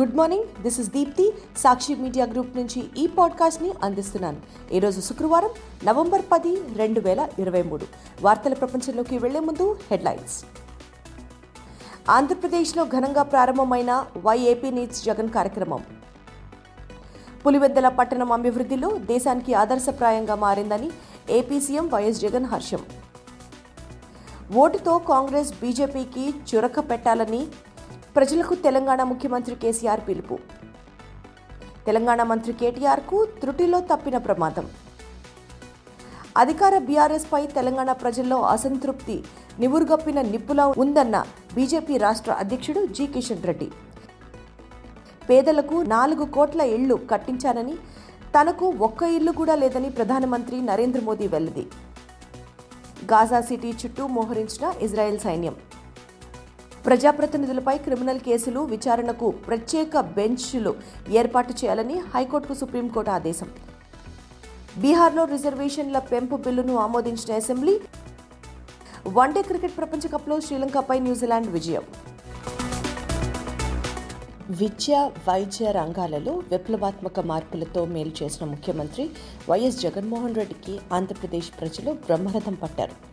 Good morning this is Deepti Sakshi media group నుంచి ఈ పాడ్కాస్ట్ని అందిస్తున్నాను. ఈరోజు శుక్రవారం నవంబర్ పది రెండు వేల ఇరవై మూడు. వార్తల ప్రపంచంలోకి వెళ్ళే ముందు హెడ్లైన్స్. ఆంధ్రప్రదేశ్లో ఘనంగా ప్రారంభమైన వైఏపీ నీడ్స్ జగన్ కార్యక్రమం. పులివెందల పట్టణం అభివృద్ధిలో దేశానికి ఆదర్శప్రాయంగా మారిందని ఏపీ సీఎం వైఎస్ జగన్ హర్షం. ఓటుతో కాంగ్రెస్ బీజేపీకి చురక పెట్టాలని ప్రజలకు తెలంగాణ ముఖ్యమంత్రి కేసీఆర్ పిలుపు. తెలంగాణ మంత్రి కేటీఆర్కు త్రుటిలో తప్పిన ప్రమాదం. అధికార బీఆర్ఎస్పై తెలంగాణ ప్రజల్లో అసంతృప్తి నివురుగప్పిన నిప్పులా ఉందన్న బీజేపీ రాష్ట్ర అధ్యక్షుడు జి. కిషన్ రెడ్డి. పేదలకు నాలుగు కోట్ల ఇళ్ళు కట్టించానని తనకు ఒక్క ఇల్లు కూడా లేదని ప్రధానమంత్రి నరేంద్ర మోదీ వెల్లడి. గాజా సిటీ చుట్టూ మోహరించిన ఇజ్రాయెల్ సైన్యం. ప్రజాప్రతినిధులపై క్రిమినల్ కేసులు విచారణకు ప్రత్యేక బెంచ్లు ఏర్పాటు చేయాలని హైకోర్టుకు సుప్రీంకోర్టు ఆదేశం. బీహార్లో రిజర్వేషన్ల పెంపు బిల్లును ఆమోదించిన అసెంబ్లీ వన్డే క్రికెట్ ప్రపంచ కప్లో శ్రీలంకపై న్యూజిలాండ్ విజయం. విద్య వైద్య రంగాలలో విప్లవాత్మక మార్పులతో మేలు చేసిన ముఖ్యమంత్రి వైఎస్ జగన్మోహన్ రెడ్డికి ఆంధ్రప్రదేశ్ ప్రజలు బ్రహ్మరథం పట్టారు.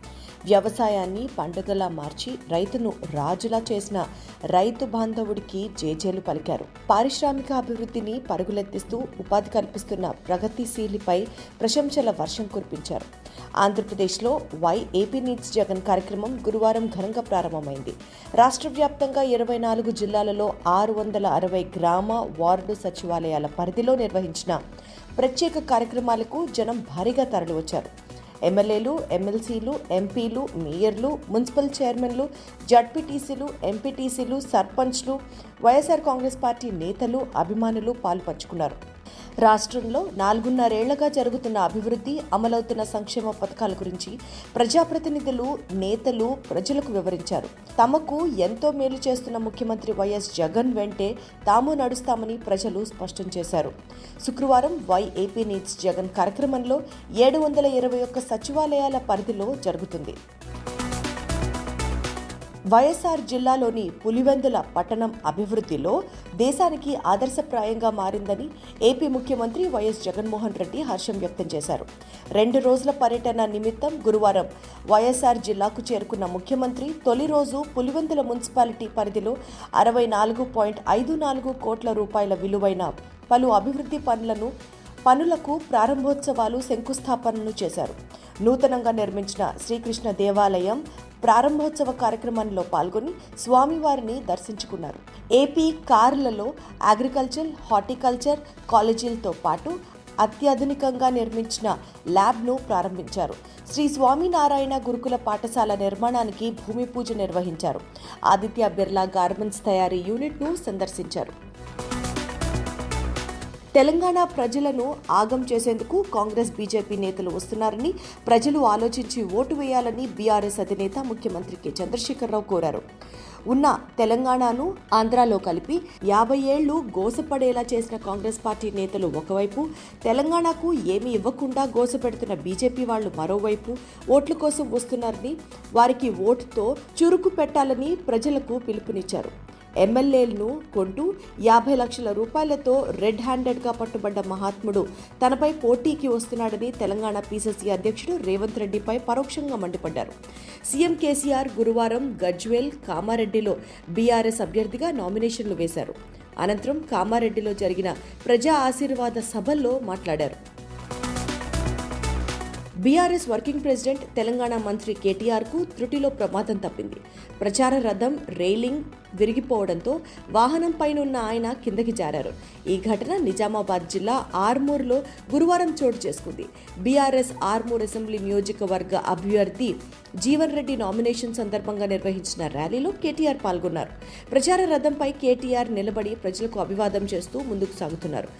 వ్యవసాయాన్ని పండుగలా మార్చి రైతును రాజులా చేసిన రైతు బాంధవుడికి జేజేలు పలికారు. పారిశ్రామిక అభివృద్ధిని పరుగులెత్తిస్తూ ఉపాధి కల్పిస్తున్న ప్రగతిశీలిపై ప్రశంసల వర్షం కురిపించారు. ఆంధ్రప్రదేశ్లో వై ఏపీ నీడ్స్ జగన్ కార్యక్రమం గురువారం ఘనంగా ప్రారంభమైంది. రాష్ట్ర వ్యాప్తంగా ఇరవై నాలుగు జిల్లాలలో ఆరు వందల అరవై గ్రామ వార్డు సచివాలయాల పరిధిలో నిర్వహించిన ప్రత్యేక కార్యక్రమాలకు జనం భారీగా తరలివచ్చారు. ఎమ్మెల్యేలు ఎమ్మెల్సీలు ఎంపీలు మేయర్లు మున్సిపల్ చైర్మన్లు జడ్పీటీసీలు ఎంపీటీసీలు సర్పంచ్లు వైఎస్ఆర్ కాంగ్రెస్ పార్టీ నేతలు అభిమానులు పాల్పంచుకున్నారు. రాష్ట్రంలో నాలుగున్నరేళ్ళగా జరుగుతున్న అభివృద్ధి అమలవుతున్న సంక్షేమ పథకాల గురించి ప్రజాప్రతినిధులు నేతలు ప్రజలకు వివరించారు. తమకు ఎంతో మేలు చేస్తున్న ముఖ్యమంత్రి వైఎస్ జగన్ వెంటే తాము నడుస్తామని ప్రజలు స్పష్టం చేశారు. శుక్రవారం వై ఏపీ నీడ్స్ జగన్ కార్యక్రమంలో ఏడు వందల ఇరవై ఒక్క సచివాలయాల పరిధిలో జరుగుతుంది. వైఎస్ఆర్ జిల్లాలోని పులివెందుల పట్టణం అభివృద్ధిలో దేశానికి ఆదర్శప్రాయంగా మారిందని ఏపీ ముఖ్యమంత్రి వైఎస్ జగన్మోహన్ రెడ్డి హర్షం వ్యక్తం చేశారు. రెండు రోజుల పర్యటన నిమిత్తం గురువారం వైఎస్ఆర్ జిల్లాకు చేరుకున్న ముఖ్యమంత్రి తొలి రోజు పులివెందుల మున్సిపాలిటీ పరిధిలో అరవై నాలుగు పాయింట్ ఐదు నాలుగు కోట్ల రూపాయల విలువైన పలు అభివృద్ధి పనులను పనులకు ప్రారంభోత్సవాలు శంకుస్థాపనలు చేశారు. నూతనంగా నిర్మించిన శ్రీకృష్ణ దేవాలయం ప్రారంభోత్సవ కార్యక్రమంలో పాల్గొని స్వామివారిని దర్శించుకున్నారు. ఏపీ కార్లలో అగ్రికల్చర్ హార్టికల్చర్ కాలేజీలతో పాటు అత్యాధునికంగా నిర్మించిన ల్యాబ్ను ప్రారంభించారు. శ్రీ స్వామినారాయణ గురుకుల పాఠశాల నిర్మాణానికి భూమి పూజ నిర్వహించారు. ఆదిత్య బిర్లా గార్మెంట్స్ తయారీ యూనిట్ను సందర్శించారు. తెలంగాణ ప్రజలను ఆగం చేసేందుకు కాంగ్రెస్ బీజేపీ నేతలు వస్తున్నారని ప్రజలు ఆలోచించి ఓటు వేయాలని బీఆర్ఎస్ అధినేత ముఖ్యమంత్రి కె. చంద్రశేఖరరావు కోరారు. ఉన్న తెలంగాణను ఆంధ్రాలో కలిపి యాభై ఏళ్ళు గోసపడేలా చేసిన కాంగ్రెస్ పార్టీ నేతలు ఒకవైపు తెలంగాణకు ఏమీ ఇవ్వకుండా గోసపెడుతున్న బీజేపీ వాళ్ళు మరోవైపు ఓట్ల కోసం వస్తున్నారని వారికి ఓటుతో చురుకు పెట్టాలని ప్రజలకు పిలుపునిచ్చారు. ఎమ్మెల్యేలను కొంటూ యాభై లక్షల రూపాయలతో రెడ్ హ్యాండెడ్గా పట్టుబడ్డ మహాత్ముడు. తనపై పోటీకి వస్తున్నాడని తెలంగాణ పీసీసీ అధ్యక్షుడు రేవంత్ రెడ్డిపై పరోక్షంగా మండిపడ్డారు. సీఎం కేసీఆర్ గురువారం గజ్వేల్ కామారెడ్డిలో బీఆర్ఎస్ అభ్యర్థిగా నామినేషన్లు వేశారు. అనంతరం కామారెడ్డిలో జరిగిన ప్రజా ఆశీర్వాద సభల్లో మాట్లాడారు. బీఆర్ఎస్ వర్కింగ్ ప్రెసిడెంట్ తెలంగాణ మంత్రి కేటీఆర్కు త్రుటిలో ప్రమాదం తప్పింది. ప్రచార రథం రైలింగ్ విరిగిపోవడంతో వాహనంపైనున్న ఆయన కిందకి జారారు. ఈ ఘటన నిజామాబాద్ జిల్లా ఆర్మూర్లో గురువారం చోటు చేసుకుంది. బీఆర్ఎస్ ఆర్మూర్ అసెంబ్లీ నియోజకవర్గ అభ్యర్థి జీవన్ రెడ్డి నామినేషన్ సందర్భంగా నిర్వహించిన ర్యాలీలో కేటీఆర్ పాల్గొన్నారు. ప్రచార రథంపై కేటీఆర్ నిలబడి ప్రజలకు అభివాదం చేస్తూ ముందుకు సాగుతున్నారు.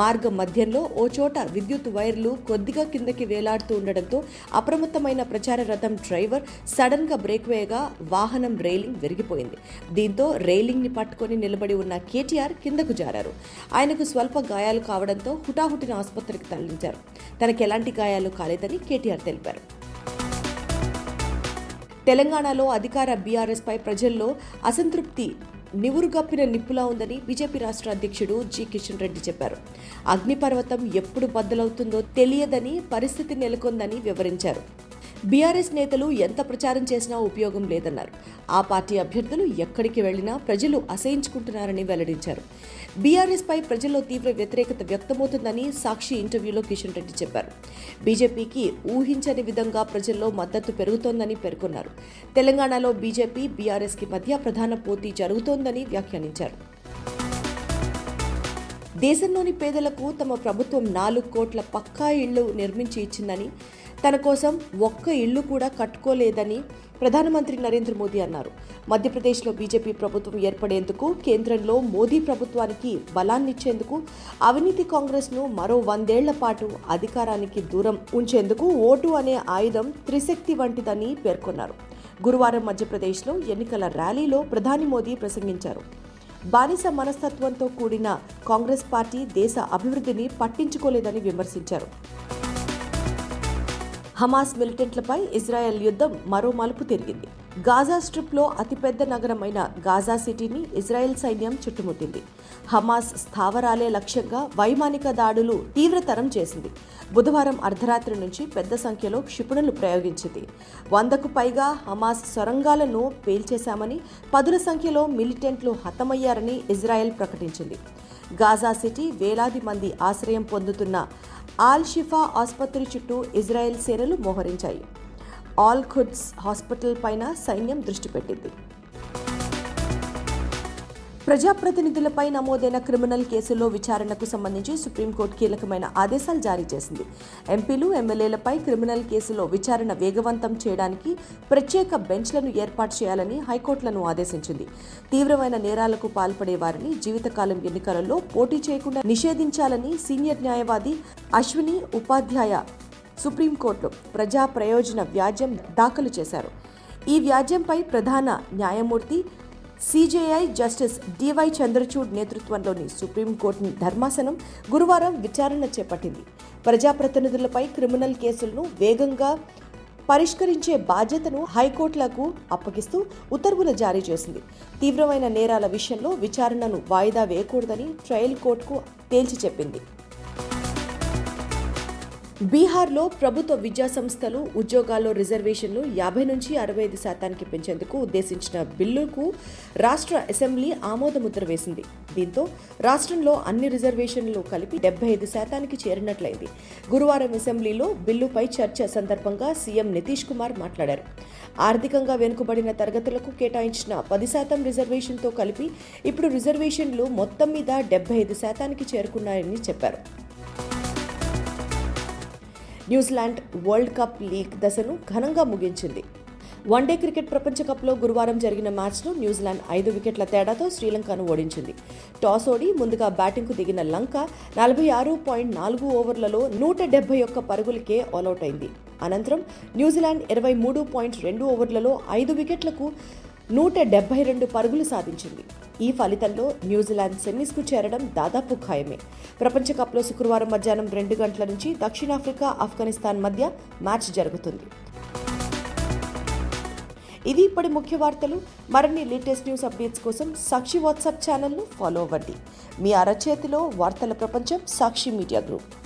మార్గం మధ్యంలో ఓ చోట విద్యుత్ వైర్లు కొద్దిగా కిందకి వేలాడుతూ ఉండడంతో అప్రమత్తమైన ప్రచార రథం డ్రైవర్ సడన్గా బ్రేక్ వేయగా వాహనం రైలింగ్ విరిగిపోయింది. దీంతో రైలింగ్ని పట్టుకొని నిలబడి ఉన్న కేటీఆర్ కిందకు జారారు. ఆయనకు స్వల్ప గాయాలు కావడంతో హుటాహుటిన ఆసుపత్రికి తరలించారు. తనకు ఎలాంటి గాయాలు కాలేదని కేటీఆర్ తెలిపారు. తెలంగాణలో అధికార బీఆర్ఎస్ పై ప్రజల్లో అసంతృప్తి నివురుగప్పిన నిప్పులా ఉందని బీజేపీ రాష్ట్ర అధ్యక్షుడు జి కిషన్ రెడ్డి చెప్పారు. అగ్నిపర్వతం ఎప్పుడు బద్దలవుతుందో తెలియదని పరిస్థితి నెలకొందని వివరించారు. బీఆర్ఎస్ నేతలు ఎంత ప్రచారం చేసినా ఉపయోగం లేదన్నారు. ఆ పార్టీ అభ్యర్థులు ఎక్కడికి వెళ్ళినా ప్రజలు అసహించుకుంటున్నారని వెల్లడించారు. బీఆర్ఎస్ పై ప్రజల్లో తీవ్ర వ్యతిరేకత వ్యక్తమవుతుందని సాక్షి ఇంటర్వ్యూలో కిషన్ రెడ్డి చెప్పారు. బీజేపీకి ఊహించని విధంగా ప్రజల్లో మద్దతు పెరుగుతోందని పేర్కొన్నారు. తెలంగాణలో బీజేపీ బీఆర్ఎస్కి మధ్య ప్రధాన పోటీ జరుగుతోందని వ్యాఖ్యానించారు. దేశంలోని పేదలకు తమ ప్రభుత్వం నాలుగు కోట్ల పక్కా ఇళ్ళు నిర్మించి ఇచ్చిందని తన కోసం ఒక్క ఇల్లు కూడా కట్టుకోలేదని ప్రధానమంత్రి నరేంద్ర మోదీ అన్నారు. మధ్యప్రదేశ్లో బీజేపీ ప్రభుత్వం ఏర్పడేందుకు కేంద్రంలో మోదీ ప్రభుత్వానికి బలాన్నిచ్చేందుకు అవినీతి కాంగ్రెస్ను మరో వందేళ్ళ పాటు అధికారానికి దూరం ఉంచేందుకు ఓటు అనే ఆయుధం త్రిశక్తి వంటిదని పేర్కొన్నారు. గురువారం మధ్యప్రదేశ్లో ఎన్నికల ర్యాలీలో ప్రధాని మోదీ ప్రసంగించారు. బానిస మనస్తత్వంతో కూడిన కాంగ్రెస్ పార్టీ దేశ అభివృద్ధిని పట్టించుకోలేదని విమర్శించారు. హమాస్ మిలిటెంట్లపై ఇజ్రాయెల్ యుద్ధం మరో మలుపు తిరిగింది. గాజా స్ట్రిప్లో అతిపెద్ద నగరమైన గాజా సిటీని ఇజ్రాయెల్ సైన్యం చుట్టుముట్టింది. హమాస్ స్థావరాలే లక్ష్యంగా వైమానిక దాడులు తీవ్రతరం చేసింది. బుధవారం అర్ధరాత్రి నుంచి పెద్ద సంఖ్యలో క్షిపణులు ప్రయోగించింది. వందకు పైగా హమాస్ సొరంగాలను పేల్చేశామని పదుల సంఖ్యలో మిలిటెంట్లు హతమయ్యారని ఇజ్రాయెల్ ప్రకటించింది. గాజా సిటీ వేలాది మంది ఆశ్రయం పొందుతున్న ఆల్ షిఫా ఆసుపత్రి చుట్టూ ఇజ్రాయెల్ సేనలు మోహరించాయి. ఆల్ ఖుడ్స్ హాస్పిటల్ పైన సైన్యం దృష్టి పెట్టింది. ప్రజాప్రతినిధులపై నమోదైన క్రిమినల్ కేసుల్లో విచారణకు సంబంధించి సుప్రీంకోర్టు కీలకమైన ఆదేశాలు జారీ చేసింది. ఎంపీలు ఎమ్మెల్యేలపై క్రిమినల్ కేసులో విచారణ వేగవంతం చేయడానికి ప్రత్యేక బెంచ్లను ఏర్పాటు చేయాలని హైకోర్టులను ఆదేశించింది. తీవ్రమైన నేరాలకు పాల్పడే వారిని జీవితకాలం ఎన్నికలలో పోటీ చేయకుండా నిషేధించాలని సీనియర్ న్యాయవాది అశ్విని ఉపాధ్యాయ సుప్రీంకోర్టు ప్రజా ప్రయోజన వ్యాజ్యం దాఖలు చేశారు. ఈ వ్యాజ్యంపై ప్రధాన న్యాయమూర్తి సిజేఐ జస్టిస్ డివై చంద్రచూడ్ నేతృత్వంలోని సుప్రీంకోర్టు ధర్మాసనం గురువారం విచారణ చేపట్టింది. ప్రజాప్రతినిధులపై క్రిమినల్ కేసులను వేగంగా పరిష్కరించే బాధ్యతను హైకోర్టులకు అప్పగిస్తూ ఉత్తర్వులు జారీ చేసింది. తీవ్రమైన నేరాల విషయంలో విచారణను వాయిదా వేయకూడదని ట్రయల్ కోర్టుకు తేల్చి చెప్పింది. బీహార్లో ప్రభుత్వ విద్యా సంస్థలు ఉద్యోగాల్లో రిజర్వేషన్లు యాభై నుంచి అరవై ఐదు శాతానికి పెంచేందుకు ఉద్దేశించిన బిల్లుకు రాష్ట్ర అసెంబ్లీ ఆమోదముద్ర వేసింది. దీంతో రాష్ట్రంలో అన్ని రిజర్వేషన్లు కలిపి డెబ్బై ఐదు శాతానికి చేరినట్లయింది. గురువారం అసెంబ్లీలో బిల్లుపై చర్చ సందర్భంగా సీఎం నితీష్ కుమార్ మాట్లాడారు. ఆర్థికంగా వెనుకబడిన తరగతులకు కేటాయించిన పది శాతం రిజర్వేషన్తో కలిపి ఇప్పుడు రిజర్వేషన్లు మొత్తం మీద డెబ్బై ఐదు శాతానికి చేరుకున్నాయని చెప్పారు. న్యూజిలాండ్ వరల్డ్ కప్ లీగ్ దశను ఘనంగా ముగించింది. వన్డే క్రికెట్ ప్రపంచ కప్లో గురువారం జరిగిన మ్యాచ్లో న్యూజిలాండ్ ఐదు వికెట్ల తేడాతో శ్రీలంకను ఓడించింది. టాస్ ఓడి ముందుగా బ్యాటింగ్కు దిగిన లంక నలభై ఆరు పాయింట్ నాలుగు ఓవర్లలో నూట డెబ్బై ఒక్క పరుగులకే ఆల్అౌట్ అయింది. అనంతరం న్యూజిలాండ్ ఇరవై మూడు పాయింట్ రెండు ఓవర్లలో ఐదు వికెట్లకు నూట డెబ్బై రెండు పరుగులు సాధించింది. ఈ ఫలితంలో న్యూజిలాండ్ సెమీస్కు చేరడం దాదాపు ఖాయమే. ప్రపంచ కప్లో శుక్రవారం మధ్యాహ్నం రెండు గంటల నుంచి దక్షిణాఫ్రికా ఆఫ్ఘనిస్తాన్ మధ్య మ్యాచ్ జరుగుతుంది. ఇవి ఇప్పటి ముఖ్య వార్తలు. మరిన్ని లేటెస్ట్ న్యూస్ అప్డేట్స్ కోసం సాక్షి వాట్సాప్ ఛానల్ను ఫాలో అవ్వండి. మీ అరచేతిలో వార్తల ప్రపంచం సాక్షి మీడియా గ్రూప్.